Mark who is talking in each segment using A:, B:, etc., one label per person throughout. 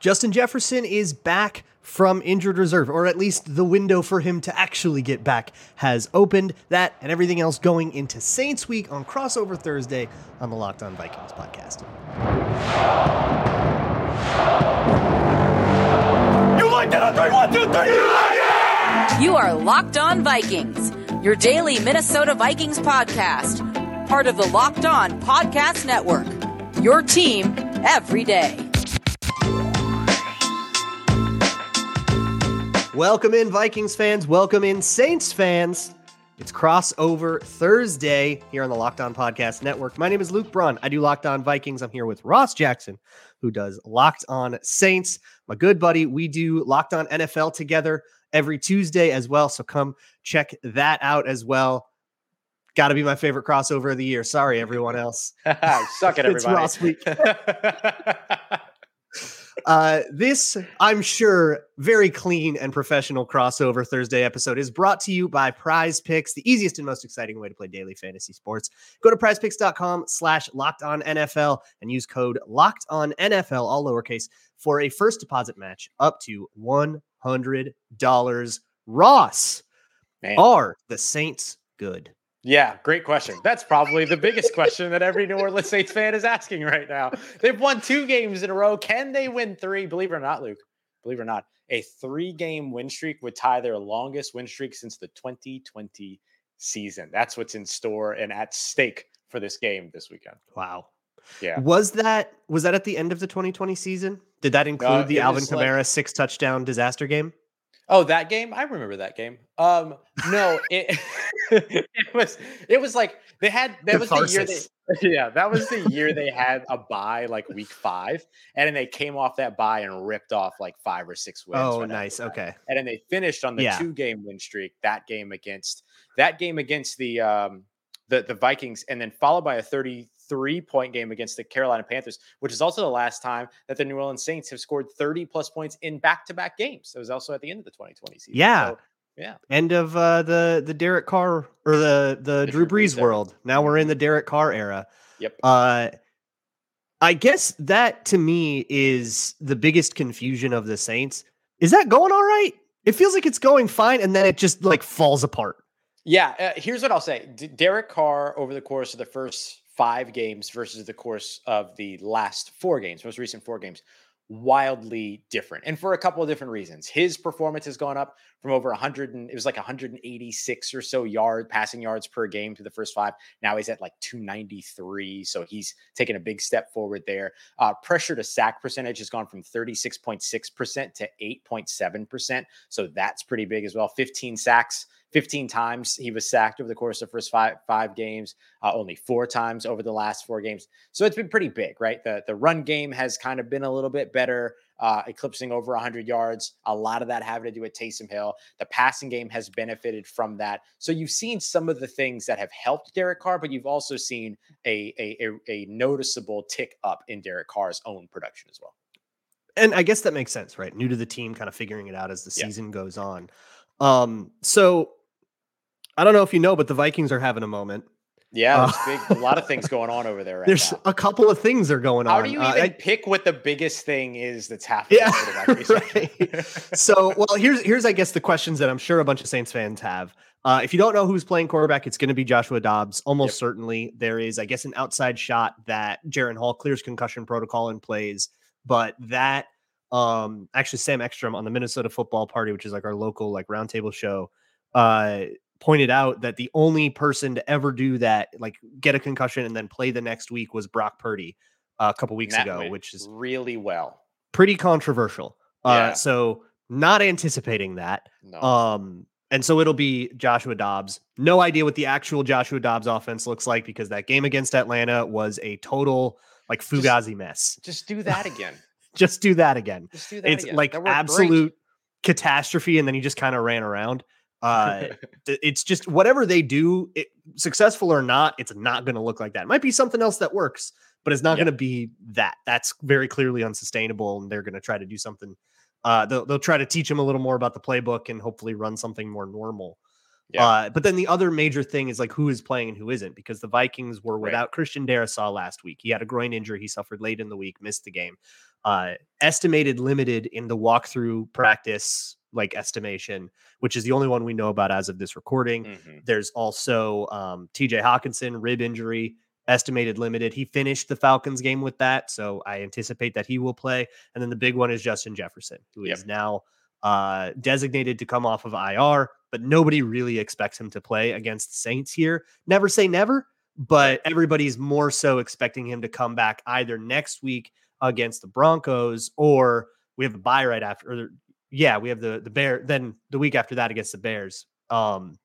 A: Justin Jefferson is back from injured reserve, or at least the window for him to actually get back has opened. That and everything else going into Saints Week on Crossover Thursday on the Locked On Vikings podcast.
B: You like that? three, one, two, three. You like
C: it? You are Locked On Vikings, your daily Minnesota Vikings podcast, part of the Locked On Podcast Network. Your team every day.
A: Welcome in, Vikings fans. Welcome in, Saints fans. It's crossover Thursday here on the Locked On Podcast Network. My name is Luke Braun. I do Locked On Vikings. I'm here with Ross Jackson, who does Locked On Saints. My good buddy. We do Locked On NFL together every Tuesday as well. So come check that out as well. Got to be my favorite crossover of the year. Sorry, everyone else.
D: Suck it, everybody.
A: it's Ross week. Uh, this, I'm sure, very clean and professional crossover Thursday episode is brought to you by Prize Picks, the easiest and most exciting way to play daily fantasy sports. Go to prizepicks.com slash locked on NFL and use code locked on NFL, all lowercase, for a first deposit match up to $100. Ross, Man. are the Saints good?
D: Yeah, great question. That's probably the biggest question that every New Orleans Saints fan is asking right now. They've won two games in a row. Can they win three? Believe it or not, Luke, believe it or not, a three game win streak would tie their longest win streak since the 2020 season. That's what's in store and at stake for this game this weekend.
A: Wow. Yeah. Was that was that at the end of the 2020 season? Did that include uh, the Alvin Kamara like, six touchdown disaster game?
D: Oh, that game? I remember that game. Um, no, it it was it was like they had that was the year they yeah, that was the year they had a bye like week five, and then they came off that bye and ripped off like five or six wins.
A: Oh, nice. Okay.
D: And then they finished on the yeah. two game win streak, that game against that game against the um the, the Vikings, and then followed by a 30 three point game against the Carolina Panthers, which is also the last time that the New Orleans Saints have scored 30 plus points in back to back games. It was also at the end of the 2020 season.
A: Yeah. So, yeah. End of uh, the the Derek Carr or the the, the Drew Brees world. Now we're in the Derek Carr era.
D: Yep.
A: Uh, I guess that to me is the biggest confusion of the Saints. Is that going all right? It feels like it's going fine, and then it just like falls apart.
D: Yeah. Uh, here's what I'll say: D- Derek Carr over the course of the first five games versus the course of the last four games, most recent four games, wildly different. And for a couple of different reasons. His performance has gone up from over 100 and it was like 186 or so yard passing yards per game to the first five. Now he's at like 293. So he's taken a big step forward there. Uh, pressure to sack percentage has gone from 36.6% to 8.7%. So that's pretty big as well. 15 sacks 15 times he was sacked over the course of the first five five games, uh, only four times over the last four games. So it's been pretty big, right? The the run game has kind of been a little bit better, uh, eclipsing over 100 yards. A lot of that having to do with Taysom Hill. The passing game has benefited from that. So you've seen some of the things that have helped Derek Carr, but you've also seen a a, a, a noticeable tick up in Derek Carr's own production as well.
A: And I guess that makes sense, right? New to the team, kind of figuring it out as the season yeah. goes on. Um, so I don't know if you know, but the Vikings are having a moment.
D: Yeah, uh, there's big, a lot of things going on over there. Right
A: there's
D: now.
A: a couple of things are going
D: How
A: on.
D: How do you uh, even I, pick what the biggest thing is that's happening? Yeah,
A: right. so, well, here's here's I guess the questions that I'm sure a bunch of Saints fans have. Uh, if you don't know who's playing quarterback, it's going to be Joshua Dobbs. Almost yep. certainly, there is, I guess, an outside shot that Jaren Hall clears concussion protocol and plays, but that um actually Sam Ekstrom on the Minnesota Football Party, which is like our local like roundtable show, uh pointed out that the only person to ever do that, like get a concussion and then play the next week, was Brock Purdy uh, a couple weeks ago, which is
D: really well,
A: pretty controversial. Uh, yeah. So not anticipating that. No. Um, and so it'll be Joshua Dobbs. No idea what the actual Joshua Dobbs offense looks like because that game against Atlanta was a total like Fugazi
D: just,
A: mess.
D: Just do that again.
A: just do that again.
D: Just do that
A: it's
D: again.
A: like absolute great. catastrophe, and then he just kind of ran around. Uh, it's just whatever they do, it, successful or not, it's not going to look like that. It might be something else that works, but it's not going to be that. That's very clearly unsustainable, and they're going to try to do something. Uh, they'll, they'll try to teach him a little more about the playbook and hopefully run something more normal.
D: Yeah.
A: Uh, but then the other major thing is like who is playing and who isn't, because the Vikings were
D: Right.
A: without Christian Darrisaw last week. He had a groin injury he suffered late in the week, missed the game. Uh, estimated limited in the walkthrough practice like estimation, which is the only one we know about as of this recording.
D: Mhm.
A: There's also um, TJ Hockenson, rib injury, estimated limited. He finished the Falcons game with that. So I anticipate that he will play. And then the big one is Justin Jefferson, who is
D: Yep.
A: now uh, designated to come off of IR, but nobody really expects him to play against the Saints here. Never say never, but everybody's more so expecting him to come back either next week against the Broncos or we have a bye right after. Or, yeah, we have the the Bear. Then the week after that against the Bears. Um,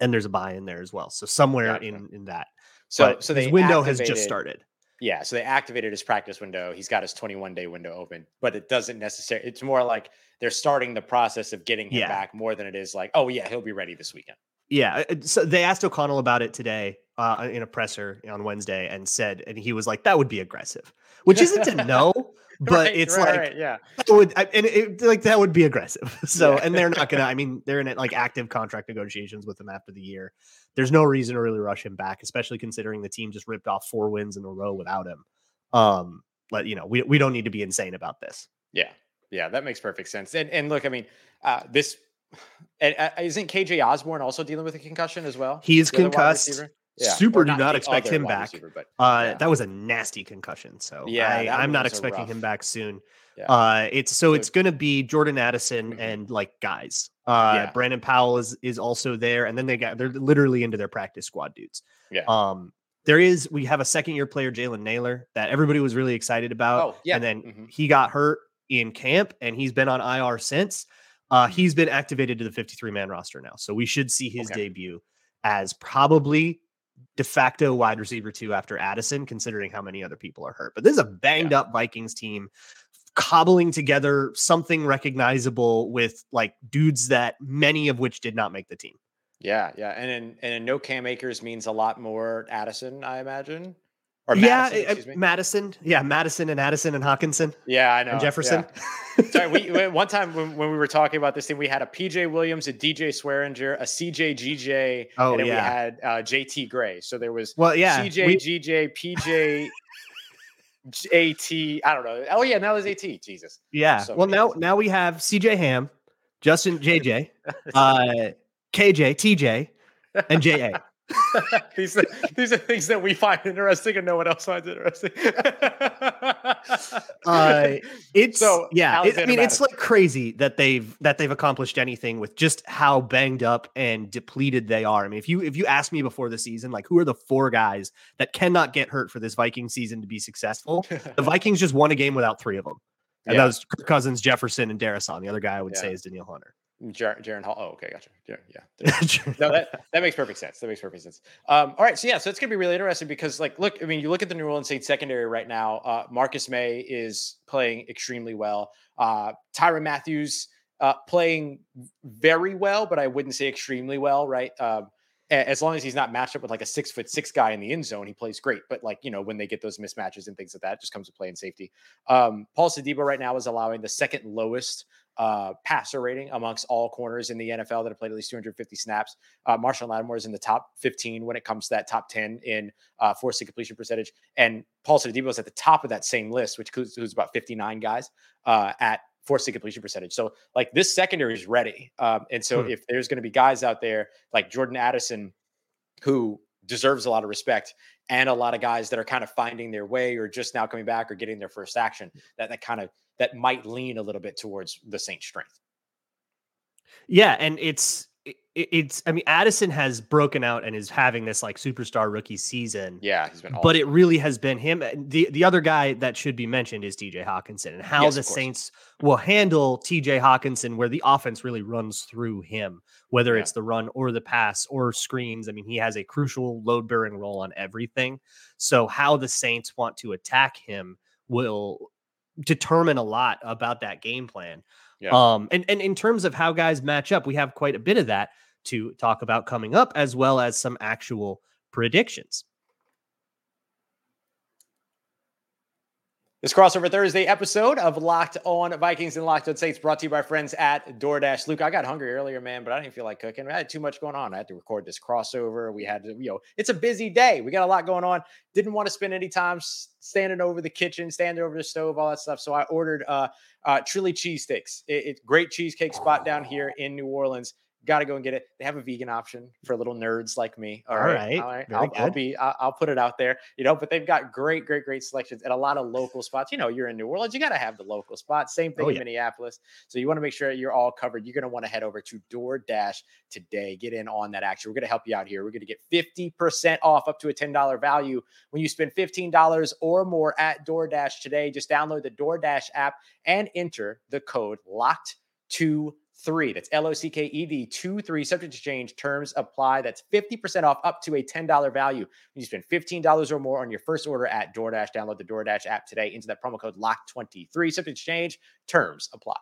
A: and there's a bye in there as well. So somewhere
D: Gotcha.
A: in in that.
D: So,
A: But
D: so the
A: window has just started.
D: Yeah, so they activated his practice window. He's got his 21 day window open, but it doesn't necessarily. It's more like they're starting the process of getting him
A: Yeah.
D: back more than it is like, oh yeah, he'll be ready this weekend.
A: Yeah. uh, So they asked O'Connell about it today uh, in a presser on Wednesday and said, and he was like, that would be aggressive, which isn't a no, but
D: Right,
A: it's
D: right,
A: like,
D: right, yeah,
A: would, I- and it, like, that would be aggressive. So,
D: Yeah.
A: and they're not to, I mean, they're in like active contract negotiations with him after the year. There's no reason to really rush him back, especially considering the team just ripped off four wins in a row without him. Um, but you know, we, we don't need to be insane about this.
D: yeah, yeah. That makes perfect sense. And and look, I mean, uh, this and uh, isn't KJ Osborne also dealing with a concussion as well?
A: He is
D: The
A: concussed.
D: Receiver?
A: Super do not
D: the
A: expect him back.
D: receiver, but
A: Uh,
D: Yeah.
A: that was a nasty concussion. So
D: Yeah,
A: I, I'm not expecting him back soon.
D: Yeah.
A: Uh, it's so
D: So-
A: it's going to be Jordan Addison
D: Mhm.
A: and like guys. Uh,
D: Yeah.
A: Brandon Powell is is also there, and then they got they're literally into their practice squad dudes.
D: Yeah.
A: Um, there is we have a second year player Jalen Nailor that everybody was really excited about.
D: oh yeah,
A: and then
D: mhm.
A: he got hurt in camp, and he's been on IR since. Uh,
D: Mm-hmm.
A: he's been activated to the 53 man roster now, so we should see his
D: Okay.
A: debut as probably de facto wide receiver two after Addison, considering how many other people are hurt. But this is a banged up Vikings team cobbling together something recognizable with like dudes that many of which did not make the team.
D: yeah, yeah. And then and then no Cam Akers means a lot more Addison, I imagine. Or
A: yeah,
D: Mattison,
A: uh,
D: excuse me.
A: Mattison. Yeah, Mattison and Addison and Hockenson
D: Yeah, I know.
A: and
D: yeah.
A: Jefferson.
D: Sorry, we, one time when, when we were talking about this thing, we had a PJ Williams, a DJ Swearinger, a CJ GJ,
A: Oh,
D: and then we had uh, JT Gray. So there was
A: well, yeah.
D: CJ
A: we-
D: GJ, PJ AT. I don't know. Oh yeah, now there's AT. Jesus.
A: Yeah.
D: So
A: well, now now we have CJ Ham, Justin JJ, uh, KJ, TJ, and JA.
D: these are, these are things that we find interesting and no one else finds interesting.
A: Uh, It's
D: So,
A: yeah. it- I mean, it's like crazy that they've that they've accomplished anything with just how banged up and depleted they are. I mean, if you if you asked me before the season, like who are the four guys that cannot get hurt for this Viking season to be successful, the Vikings just won a game without three of them. And
D: Yeah.
A: that was Kirk Cousins, Jefferson, and Darrisaw. The other guy I would say is Danielle Hunter.
D: Jar- Jaren Hall. Oh, okay, gotcha. Jar- Yeah. no, that, that makes perfect sense. That makes perfect sense. Um, all right, so yeah, so it's gonna be really interesting because, like, look, I mean, you look at the New Orleans Saints secondary right now. Uh, Marcus Maye is playing extremely well. Uh, Tyrann Mathieu uh, playing very well, but I wouldn't say extremely well, right? Um, as long as he's not matched up with like a six foot six guy in the end zone, he plays great. But like you know, when they get those mismatches and things like that, it just comes to play in safety. Um, Paulson Adebo right now is allowing the second lowest uh, passer rating amongst all corners in the NFL that have played at least 250 snaps. Uh, Marshon Lattimore is in the top 15 when it comes to that top 10 in uh, forced completion percentage. And Paulson Adebo is at the top of that same list, which includes, includes about 59 guys uh, at forced completion percentage. So like this secondary is ready. Um, and so
A: Hmm.
D: if there's going to be guys out there like Jordan Addison, who deserves a lot of respect and a lot of guys that are kind of finding their way or just now coming back or getting their first action that that kind of that might lean a little bit towards the Saints strength.
A: Yeah, and it's it's I mean Addison has broken out and is having this like superstar rookie season.
D: Yeah, he's been
A: But it really has been him. The the other guy that should be mentioned is TJ Hockenson and how
D: Yes,
A: the. Saints will handle TJ Hockenson where the offense really runs through him, whether
D: Yeah.
A: it's the run or the pass or screens. I mean, he has a crucial load bearing role on everything. So how the Saints want to attack him will determine a lot about that game plan.
D: Yeah.
A: Um, and, and in terms of how guys match up, we have quite a bit of that to talk about coming up, as well as some actual predictions.
D: This crossover Thursday episode of Locked On Vikings and Locked On Saints brought to you by friends at DoorDash. Luke, I got hungry earlier, man, but I didn't feel like cooking. I had too much going on. I had to record this crossover. We had to, you know, it's a busy day. We got a lot going on. Didn't want to spend any time standing over the kitchen, standing over the stove, all that stuff. So I ordered uh, uh Trilly cheesesteaks. It, it's great cheesecake spot down here in New Orleans. Got to go and get it. They have a vegan option for little nerds like me.
A: All, all right.
D: All right. I'll, I'll, be, I'll, I'll, put it out there, you know, but they've got great, great, great selections at a lot of local spots. You know, you're in New Orleans, you got to have the local spots. Same thing oh, in yeah. Minneapolis. So you want to make sure you're all covered. You're going to want to head over to DoorDash today. Get in on that action. We're going to help you out here. We're going to get 50% off up to a $10 value when you spend $15 or more at DoorDash today. Just download the DoorDash app and enter the code locked to three. That's L O C K E D two three. Subject to change. Terms apply. That's fifty percent off up to a ten dollar value when you spend fifteen dollars or more on your first order at DoorDash. Download the DoorDash app today. Into that promo code Lock twenty three. Subject to change. Terms apply.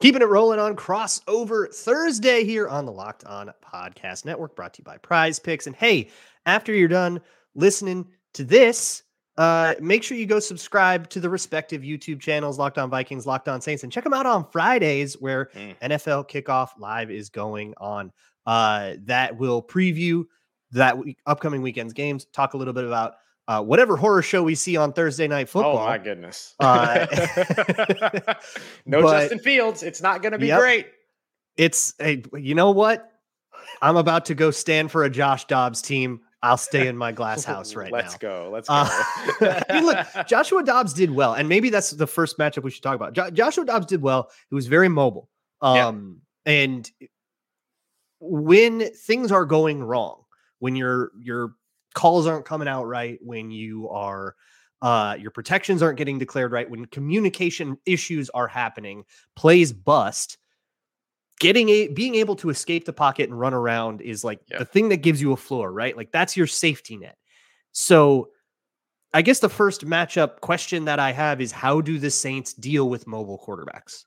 A: Keeping it rolling on crossover Thursday here on the Locked On Podcast Network, brought to you by Prize Picks. And hey, after you're done listening to this, uh, make sure you go subscribe to the respective YouTube channels, Locked On Vikings, Locked On Saints, and check them out on Fridays where mm. NFL Kickoff Live is going on. Uh, that will preview that week, upcoming weekend's games, talk a little bit about uh, whatever horror show we see on Thursday Night Football.
D: Oh my goodness! Uh, no but, Justin Fields. It's not going to be yep, great.
A: It's a. You know what? I'm about to go stand for a Josh Dobbs team. I'll stay in my glass house right now.
D: Let's
A: now.
D: go. Let's uh,
A: go. Uh, I mean, look, Joshua Dobbs did well, and maybe that's the first matchup we should talk about. Jo- Joshua Dobbs did well. He was very mobile, um, yeah. and when things are going wrong, when your your calls aren't coming out right, when you are uh, your protections aren't getting declared right, when communication issues are happening, plays bust getting a being able to escape the pocket and run around is like the thing that gives you a floor, right? Like that's your safety net. So I guess the first matchup question that I have is how do the Saints deal with mobile quarterbacks?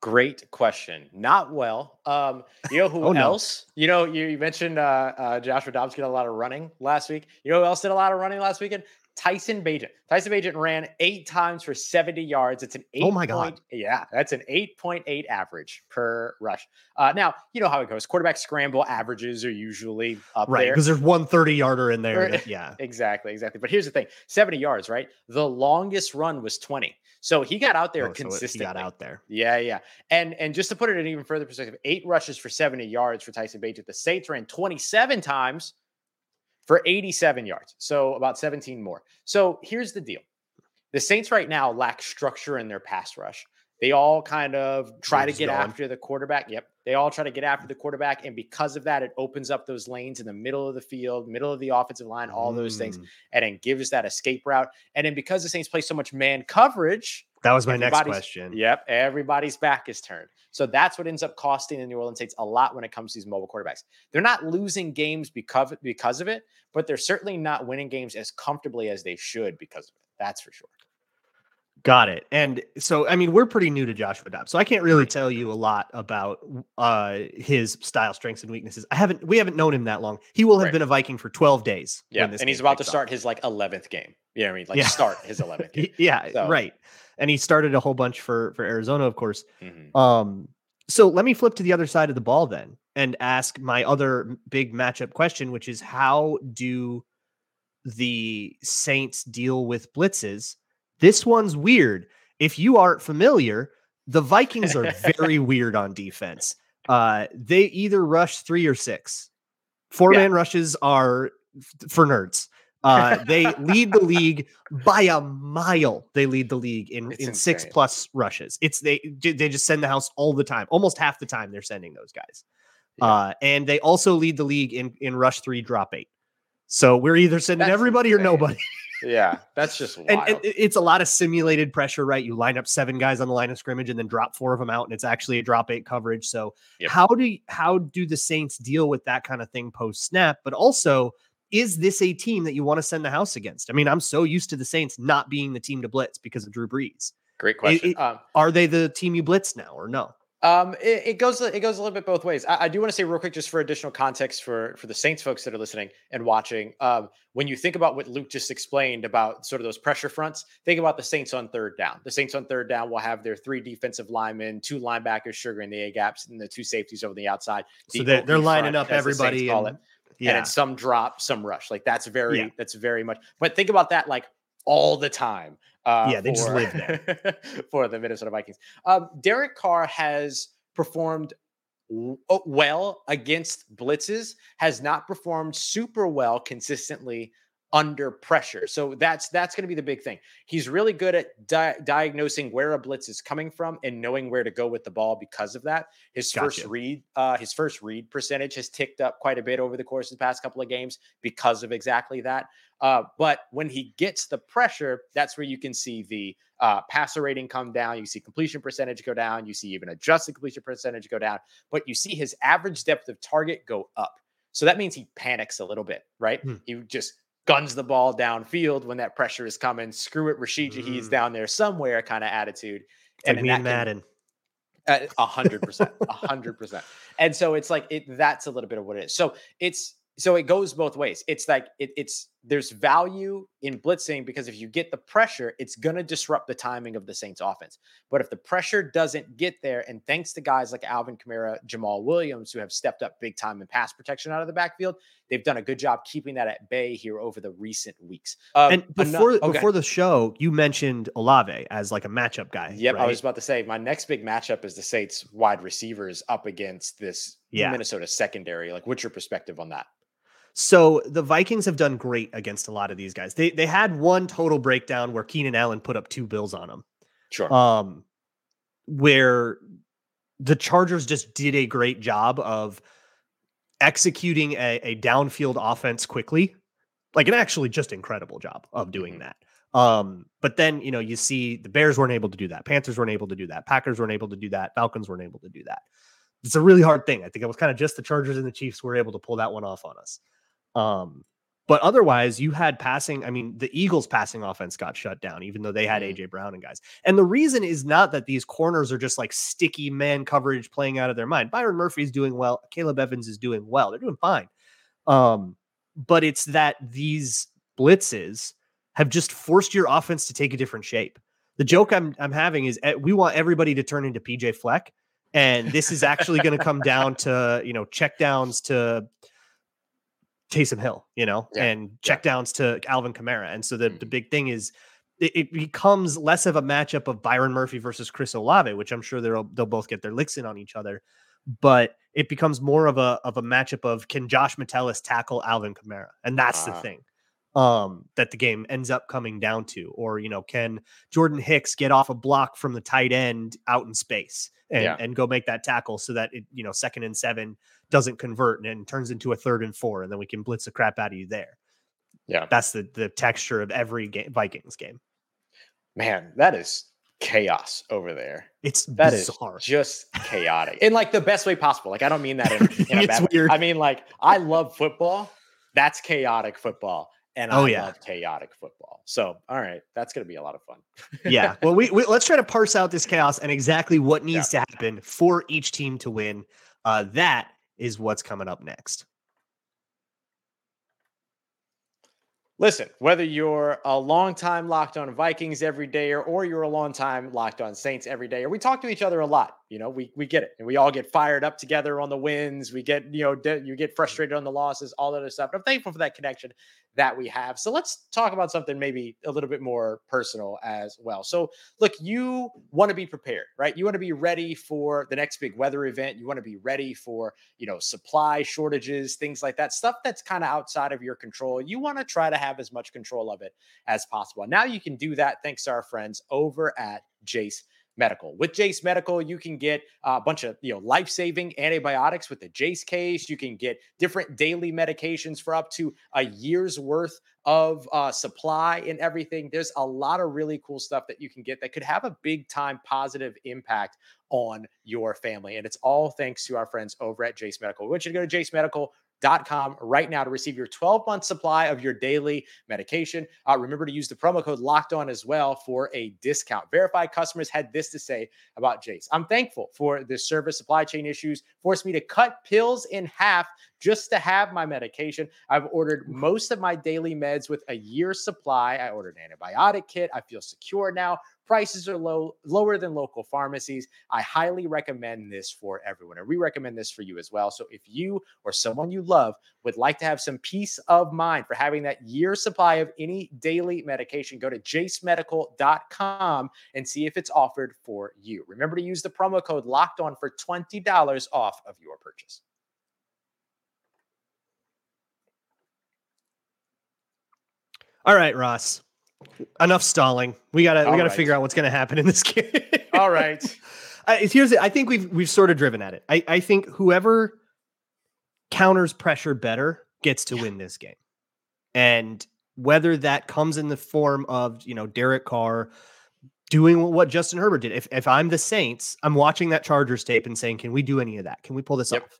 D: Great question. Not well. Um, you know who oh, else? No. You know, you, you mentioned uh, uh, Joshua Dobbs did a lot of running last week. You know who else did a lot of running last weekend? Tyson Bagent. Tyson Bagent ran eight times for 70 yards. It's an eight.
A: Oh my God.
D: Point, yeah, that's an 8.8 average per rush. Uh, now, you know how it goes. Quarterback scramble averages are usually up
A: right,
D: there.
A: Because there's one 30 yarder in there. That, yeah.
D: exactly. Exactly. But here's the thing 70 yards, right? The longest run was 20. So he got out there oh, consistently. So
A: he got out there.
D: Yeah, yeah. And and just to put it in even further perspective, eight rushes for 70 yards for Tyson Bagent. The Saints ran 27 times for 87 yards. So about 17 more. So here's the deal. The Saints right now lack structure in their pass rush. They all kind of try to get after the quarterback. Yep. They all try to get after the quarterback. And because of that, it opens up those lanes in the middle of the field, middle of the offensive line, all mm. those things, mm. and then gives that escape route. And then because the Saints play so much man coverage,
A: that was my next question.
D: Yep. Everybody's back is turned. So that's what ends up costing the New Orleans Saints a lot when it comes to these mobile quarterbacks. They're not losing games because, because of it, but they're certainly not winning games as comfortably as they should because of it. That's for sure.
A: Got it. And so, I mean, we're pretty new to Joshua Dobbs, so I can't really tell you a lot about uh, his style, strengths, and weaknesses. I haven't, we haven't known him that long. He will have right. been a Viking for 12 days.
D: Yeah. And he's about to start off. his like 11th game. Yeah. I mean, like yeah. start his 11th game.
A: yeah. So. Right and he started a whole bunch for for Arizona, of course. Mm-hmm. Um, so let me flip to the other side of the ball then and ask my other big matchup question, which is how do the Saints deal with blitzes? This one's weird. If you aren't familiar, the Vikings are very weird on defense. Uh, they either rush three or six. Four man yeah. rushes are for nerds. Uh, they lead the league by a mile. They lead the league in, in six plus rushes. It's they they just send the house all the time. Almost half the time they're sending those guys. Yeah. Uh, and they also lead the league in in rush three, drop eight. So we're either sending that's everybody insane. or nobody.
D: yeah, that's just
A: and, and, it's a lot of simulated pressure, right? You line up seven guys on the line of scrimmage and then drop four of them out, and it's actually a drop eight coverage. So yep. how do how do the Saints deal with that kind of thing post snap? But also is this a team that you want to send the house against? I mean, I'm so used to the Saints not being the team to blitz because of Drew Brees.
D: Great question. It, it,
A: um, are they the team you blitz now or no?
D: Um, it, it, goes it goes a little bit both ways. I, I do want to say real quick, just for additional context for for the Saints folks that are listening and watching. Um, when you think about what Luke just explained about sort of those pressure fronts, think about the Saints on third down. The Saints on third down will have their three defensive linemen, two linebackers sugaring the A gaps, and the two safeties over the outside.
A: The so they're, they're lining front, up everybody.
D: And, yeah, and it's some drop, some rush. Like that's very yeah. that's very much. But think about that like all the time.
A: Uh, yeah, they for, just live there
D: for the Minnesota Vikings. Um, Derek Carr has performed oh, well against blitzes, has not performed super well consistently under pressure. So that's that's going to be the big thing. He's really good at di- diagnosing where a blitz is coming from and knowing where to go with the ball because of that. His gotcha. first read uh his first read percentage has ticked up quite a bit over the course of the past couple of games because of exactly that. Uh but when he gets the pressure, that's where you can see the uh passer rating come down, you see completion percentage go down, you see even adjusted completion percentage go down, but you see his average depth of target go up. So that means he panics a little bit, right? Hmm. He just guns the ball downfield when that pressure is coming. Screw it, Rashid mm. Shaheed's down there somewhere kind of attitude.
A: It's and like me and Madden.
D: A hundred percent, a hundred percent. And so it's like it. That's a little bit of what it is. So it's so it goes both ways. It's like it, it's there's value in blitzing because if you get the pressure, it's going to disrupt the timing of the Saints offense. But if the pressure doesn't get there, and thanks to guys like Alvin Kamara, Jamaal Williams, who have stepped up big time in pass protection out of the backfield, they've done a good job keeping that at bay here over the recent weeks.
A: Um, and before enough, okay. before the show, you mentioned Olave as like a matchup guy.
D: Yep,
A: right?
D: I was about to say my next big matchup is the Saints wide receivers up against this yeah. Minnesota secondary. Like, what's your perspective on that?
A: So the Vikings have done great against a lot of these guys. They they had one total breakdown where Keenan Allen put up two bills on them.
D: Sure.
A: Um, where the Chargers just did a great job of executing a, a downfield offense quickly, like an actually just incredible job of doing mm-hmm. that. Um, but then you know you see the Bears weren't able to do that, Panthers weren't able to do that, Packers weren't able to do that, Falcons weren't able to do that. It's a really hard thing. I think it was kind of just the Chargers and the Chiefs were able to pull that one off on us. Um, but otherwise, you had passing. I mean, the Eagles' passing offense got shut down, even though they had mm. AJ Brown and guys. And the reason is not that these corners are just like sticky man coverage playing out of their mind. Byron Murphy is doing well. Akayleb Evans is doing well. They're doing fine. Um, but it's that these blitzes have just forced your offense to take a different shape. The joke I'm I'm having is eh, we want everybody to turn into PJ Fleck, and this is actually going to come down to you know checkdowns to Taysom Hill, you know, yeah. and checkdowns yeah. to Alvin Kamara. And so the, mm-hmm. the big thing is it, it, becomes less of a matchup of Byron Murphy versus Chris Olave, which I'm sure they'll they'll both get their licks in on each other. But it becomes more of a of a matchup of can Josh Metellus tackle Alvin Kamara? And that's uh. the thing um that the game ends up coming down to or you know can jordan hicks get off a block from the tight end out in space and, yeah. and go make that tackle so that it you know second and seven doesn't convert and, and turns into a third and four, and then we can blitz the crap out of you there.
D: Yeah,
A: that's the the texture of every game, Vikings game.
D: Man, that is chaos over there.
A: It's
D: that
A: bizarre.
D: is just chaotic in like the best way possible. Like I don't mean that in, in a bad weird. way. I mean like I love football. That's chaotic football. And oh, I yeah. love chaotic football. So, all right, that's going to be a lot of fun.
A: yeah. Well, we, we, let's try to parse out this chaos and exactly what needs yeah. to happen for each team to win. Uh, that is what's coming up next.
D: Listen, whether you're a long time locked on Vikings every day or, or you're a long time locked on Saints every day, or we talk to each other a lot, you know, we we get it. And we all get fired up together on the wins. We get, you know, de- you get mm-hmm. frustrated on the losses, all that other stuff. But I'm thankful for that connection that we have. So let's talk about something maybe a little bit more personal as well. So, look, you want to be prepared, right? You want to be ready for the next big weather event. You want to be ready for, you know, supply shortages, things like that, stuff that's kind of outside of your control. You want to try to have as much control of it as possible. Now you can do that thanks to our friends over at Jase Medical. With Jase Medical, you can get a bunch of you know life-saving antibiotics with the Jase case. You can get different daily medications for up to a year's worth of uh, supply and everything. There's a lot of really cool stuff that you can get that could have a big time positive impact on your family. And it's all thanks to our friends over at Jase Medical. We want you to go to Jase Medical com right now to receive your 12 month supply of your daily medication. Uh, remember to use the promo code locked on as well for a discount. Verified customers had this to say about Jase I'm thankful for this service. Supply chain issues forced me to cut pills in half just to have my medication. I've ordered most of my daily meds with a year's supply. I ordered an antibiotic kit. I feel secure now. Prices are low, lower than local pharmacies. I highly recommend this for everyone. And we recommend this for you as well. So if you or someone you love would like to have some peace of mind for having that year supply of any daily medication, go to jasemedical.com and see if it's offered for you. Remember to use the promo code locked on for $20 off of your purchase.
A: All right, Ross. Enough stalling. We gotta
D: All
A: we gotta
D: right.
A: figure out what's gonna happen in this game.
D: All right.
A: Uh, here's it. I think we've we've sort of driven at it. I, I think whoever counters pressure better gets to win this game. And whether that comes in the form of, you know, Derek Carr doing what Justin Herbert did. If if I'm the Saints, I'm watching that Chargers tape and saying, can we do any of that? Can we pull this
D: Yep.
A: off?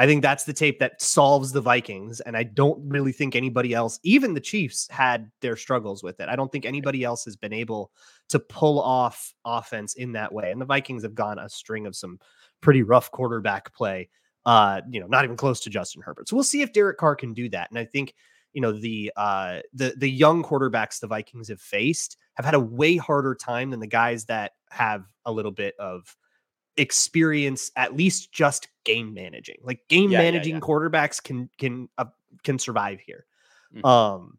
A: I think that's the tape that solves the Vikings. And I don't really think anybody else, even the Chiefs, had their struggles with it. I don't think anybody else has been able to pull off offense in that way. And the Vikings have gone a string of some pretty rough quarterback play. Uh, you know, not even close to Justin Herbert. So we'll see if Derek Carr can do that. And I think, you know, the uh the the young quarterbacks the Vikings have faced have had a way harder time than the guys that have a little bit of experience at least just game managing. Like game
D: Yeah, yeah,
A: managing
D: yeah.
A: quarterbacks can can uh, can survive here.
D: Mhm.
A: Um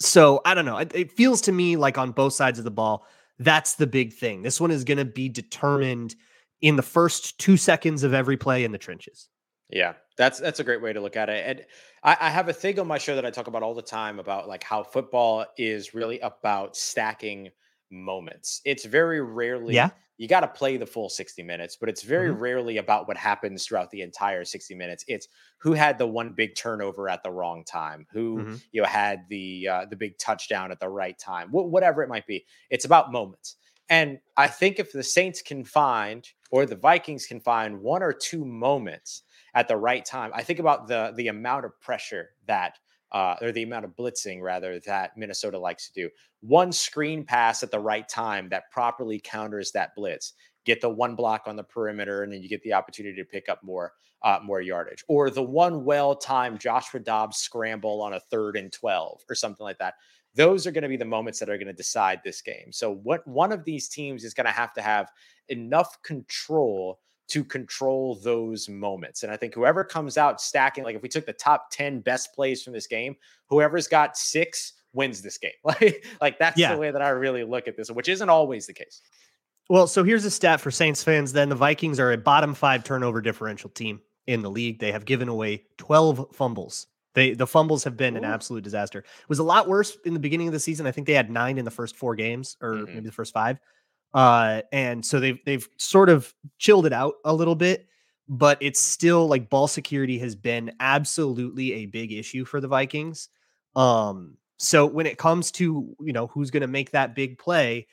A: so I don't know. It, it feels to me like on both sides of the ball, that's the big thing. This one is going to be determined in the first two seconds of every play in the trenches.
D: Yeah, that's that's a great way to look at it. And I, I have a thing on my show that I talk about all the time about like how football is really about stacking moments. It's very rarely
A: Yeah.
D: you got to play the full 60 minutes, but it's very
A: Mhm.
D: rarely about what happens throughout the entire 60 minutes. It's who had the one big turnover at the wrong time, who
A: Mhm.
D: you know had the uh, the big touchdown at the right time, wh- whatever it might be. It's about moments. And I think if the Saints can find or the Vikings can find one or two moments at the right time, I think about the the amount of pressure that uh, or the amount of blitzing rather that Minnesota likes to do. One screen pass at the right time that properly counters that blitz. Get the one block on the perimeter, and then you get the opportunity to pick up more uh, more yardage. Or the one well timed Joshua Dobbs scramble on a third and twelve, or something like that. Those are going to be the moments that are going to decide this game. So, what one of these teams is going to have to have enough control to control those moments. And I think whoever comes out stacking, like if we took the top 10 best plays from this game, whoever's got six wins this game. Like, like that's
A: Yeah.
D: the way that I really look at this, which isn't always the case.
A: Well, so here's a stat for Saints fans. Then the Vikings are a bottom five turnover differential team in the league. They have given away 12 fumbles. They the fumbles have been an absolute disaster. It was a lot worse in the beginning of the season. I think they had nine in the first four games, or
D: Mhm.
A: maybe the first five. Uh, and so they've they've sort of chilled it out a little bit, but it's still like ball security has been absolutely a big issue for the Vikings. Um, so when it comes to you know who's going to make that big play,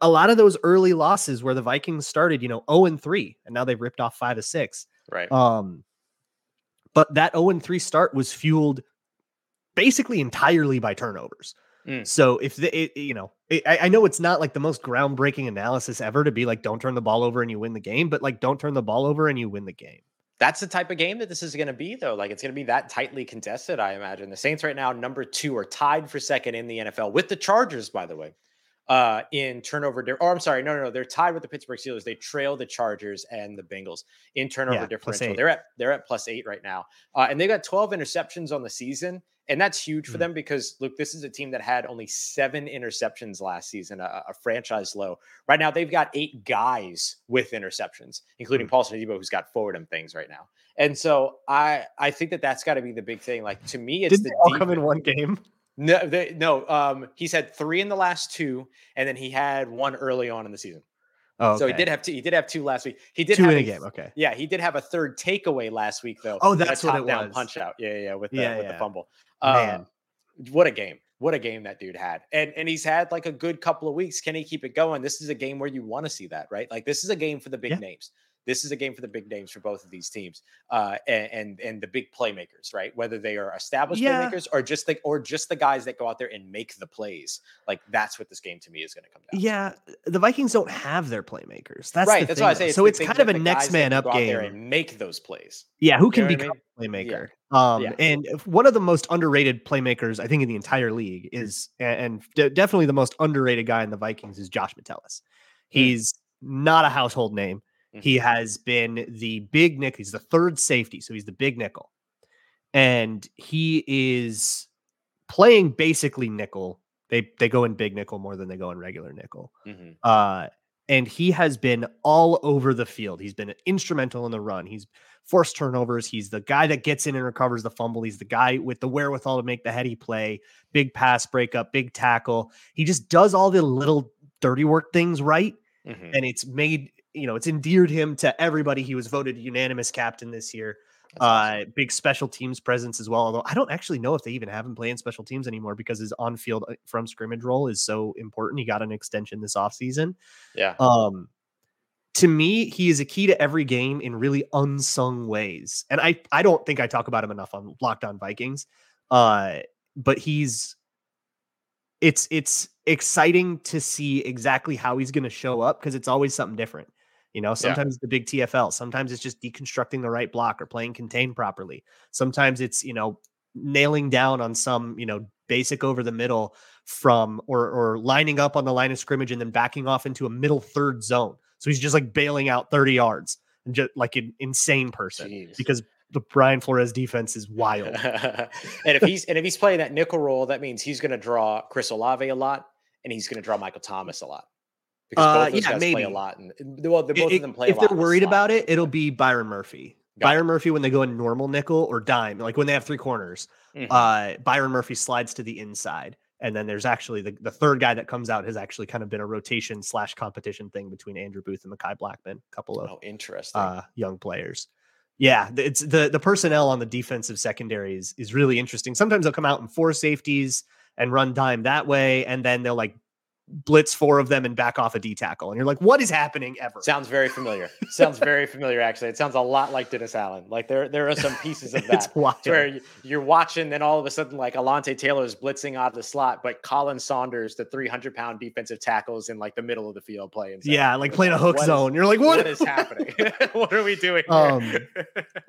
A: a lot of those early losses where the Vikings started, you know, 0 and 3, and now they've ripped off five to six.
D: Right.
A: Um, but that 0 and 3 start was fueled basically entirely by turnovers.
D: Mm.
A: So if the, it, you know, I, I know it's not like the most groundbreaking analysis ever to be like, don't turn the ball over and you win the game, but like, don't turn the ball over and you win the game.
D: That's the type of game that this is going to be, though. Like it's going to be that tightly contested, I imagine. The Saints right now, number two, are tied for second in the NFL with the Chargers, by the way, uh, in turnover. Di- or I'm sorry, no, no, no. They're tied with the Pittsburgh Steelers. They trail the Chargers and the Bengals in turnover
A: Yeah,
D: differential. They're at they're at plus eight right now, uh, and they got 12 interceptions on the season. And that's huge for
A: Mhm.
D: them because look, this is a team that had only seven interceptions last season, a, a franchise low. Right now, they've got eight guys with interceptions, including
A: Mm.
D: Paulson Adebo, who's got of them things right now. And so I I think that that's got to be the big thing. Like to me, it's
A: Did
D: the
A: all come in one game?
D: No, they, no. Um, he's had three in the last two, and then he had one early on in the season.
A: Oh,
D: So he did have two. He did have two last week. He did
A: two
D: have
A: in a game. Okay.
D: Yeah, he did have a third takeaway last week, though.
A: Oh, that's what it
D: top-down
A: was.
D: Punch out. Yeah, yeah, yeah, with the
A: Yeah,
D: with the
A: yeah.
D: fumble.
A: Man.
D: Uh, what a game! What a game that dude had. And and he's had like a good couple of weeks. Can he keep it going? This is a game where you want to see that, right? Like this is a game for the big
A: Yeah.
D: names. This is a game for the big names for both of these teams, uh, and, and and the big playmakers, right? Whether they are established
A: Yeah.
D: playmakers or just the or just the guys that go out there and make the plays. Like that's what this game to me is going to come down. to.
A: Yeah, the Vikings don't have their playmakers. That's
D: right.
A: the
D: that's
A: thing,
D: why I say.
A: so it's kind of a next man up
D: go out there
A: game.
D: and make those plays.
A: Yeah, who
D: You
A: can
D: know what I
A: become a playmaker?
D: Yeah.
A: Um,
D: Yeah.
A: and one of the most underrated playmakers, I think, in the entire league is, and de- definitely the most underrated guy in the Vikings is Josh Metellus.
D: Hmm.
A: He's not a household name. He
D: Mhm.
A: has been the big nickel. He's the third safety, so he's the big nickel, and he is playing basically nickel. They they go in big nickel more than they go in regular nickel.
D: Mhm.
A: Uh, and he has been all over the field. He's been instrumental in the run. He's forced turnovers. He's the guy that gets in and recovers the fumble. He's the guy with the wherewithal to make the heady play, big pass breakup, big tackle. He just does all the little dirty work things right.
D: Mhm.
A: And it's made, you know, it's endeared him to everybody. He was voted unanimous captain this year.
D: That's awesome.
A: Uh, big special teams presence as well. Although I don't actually know if they even have him playing special teams anymore because his on field from scrimmage role is so important. He got an extension this offseason.
D: yeah.
A: Um, to me, he is a key to every game in really unsung ways. And I, I don't think I talk about him enough on Locked On Vikings. Uh, but he's it's it's exciting to see exactly how he's going to show up because it's always something different. You know, sometimes it's the big TFL, sometimes it's just deconstructing the right block or playing contain properly. Sometimes it's, you know, nailing down on some, you know, basic over the middle from or or lining up on the line of scrimmage and then backing off into a middle third zone. So he's just like bailing out 30 yards and just like an insane person
D: Jeez.
A: because the Brian Flores defense is wild.
D: and if he's and if he's playing that nickel role, that means he's going to draw Chris Olave a lot, and he's going to draw Michael Thomas a lot. Because
A: Uh,
D: both those
A: yeah,
D: play a
A: maybe.
D: lot, and well, both
A: I-
D: of them play.
A: if
D: a lot
A: If
D: they're the
A: worried
D: slot.
A: about it, it'll be Byron Murphy.
D: Got it.
A: Byron Murphy when they go in normal nickel or dime, like when they have three corners.
D: Mhm.
A: uh Byron Murphy slides to the inside. And then there's actually the, the third guy that comes out has actually kind of been a rotation slash competition thing between Andrew Booth and Mekhi Blackmon, a couple of
D: oh, interesting.
A: uh young players. Yeah, it's the the personnel on the defensive secondary is, is really interesting. Sometimes they'll come out in four safeties and run dime that way, and then they'll like blitz four of them and back off a D tackle. And you're like, what is happening ever?
D: Sounds very familiar. Sounds very familiar. Actually, it sounds a lot like Dennis Allen. Like there, there are some pieces of that. Where you- you're watching, then all of a sudden, like Alontae Taylor is blitzing out of the slot, but Khalen Saunders, the 300 pound defensive tackles in like the middle of the field playing.
A: Yeah, like playing a hook zone. You're like,
D: what
A: what
D: is happening? what are we doing? here?
A: Um,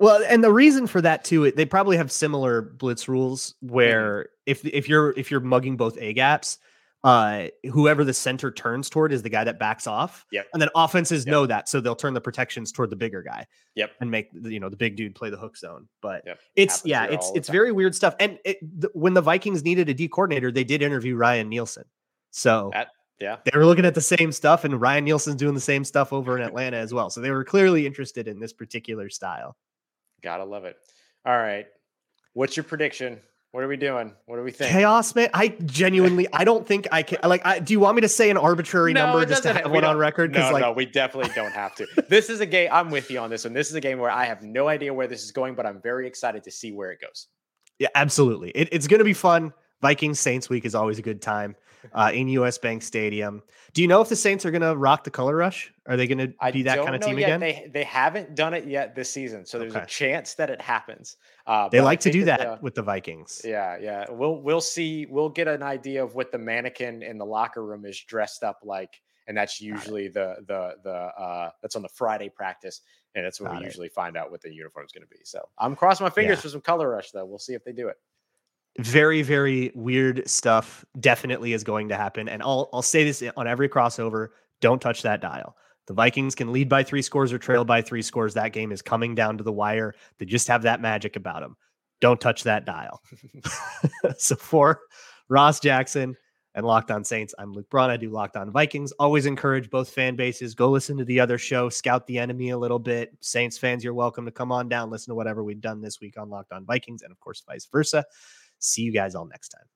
A: Well, and the reason for that too, it- they probably have similar blitz rules where if if you're if you're mugging both A gaps, uh, whoever the center turns toward is the guy that backs off.
D: Yep.
A: And then offenses
D: Yep.
A: know that, so they'll turn the protections toward the bigger guy.
D: Yep.
A: And make you know the big dude play the hook zone. But
D: Yep.
A: it's
D: Happens
A: yeah, it's it's very weird stuff. And it, the, when the Vikings needed a D coordinator, they did interview Ryan Nielsen. So
D: That- yeah.
A: they were looking at the same stuff, and Ryan Nielsen's doing the same stuff over in Atlanta as well. So they were clearly interested in this particular style.
D: Gotta love it. All right. What's your prediction? What are we doing? What do we think?
A: Chaos, man. I genuinely, I don't think I can. Like, I, do you want me to say an arbitrary
D: No,
A: number just to have
D: we
A: one on record?
D: No,
A: like,
D: no, we definitely don't have to. this is a game. I'm with you on this one. This is a game where I have no idea where this is going, but I'm very excited to see where it goes.
A: yeah, absolutely. It, it's going to be fun. Vikings Saints week is always a good time uh, in US Bank Stadium. Do you know if the Saints are going to rock the color rush? Are they going to be that kind of team
D: yet.
A: again?
D: They they haven't done it yet this season, so there's
A: Okay.
D: a chance that it happens. Uh,
A: They like to do that
D: the-
A: with the Vikings.
D: Yeah, yeah. We'll we'll see. We'll get an idea of what the mannequin in the locker room is dressed up like, and that's usually the the the uh that's on the Friday practice, and that's when
A: Got
D: we
A: it.
D: usually find out what the uniform is going to be. So I'm crossing my fingers
A: Yeah.
D: for some color rush, though. We'll see if they do it.
A: Very very weird stuff definitely is going to happen and I'll I'll say this on every crossover don't touch that dial. The Vikings can lead by 3 scores or trail by 3 scores. That game is coming down to the wire. They just have that magic about them don't touch that dial. So for Ross Jackson and Locked On Saints I'm Luke Braun. I do Locked On Vikings. Always encourage both fan bases. Go listen to the other show. Scout the enemy a little bit. Saints fans you're welcome to come on down. Listen to whatever we've done this week on Locked On Vikings and of course vice versa See you guys all next time.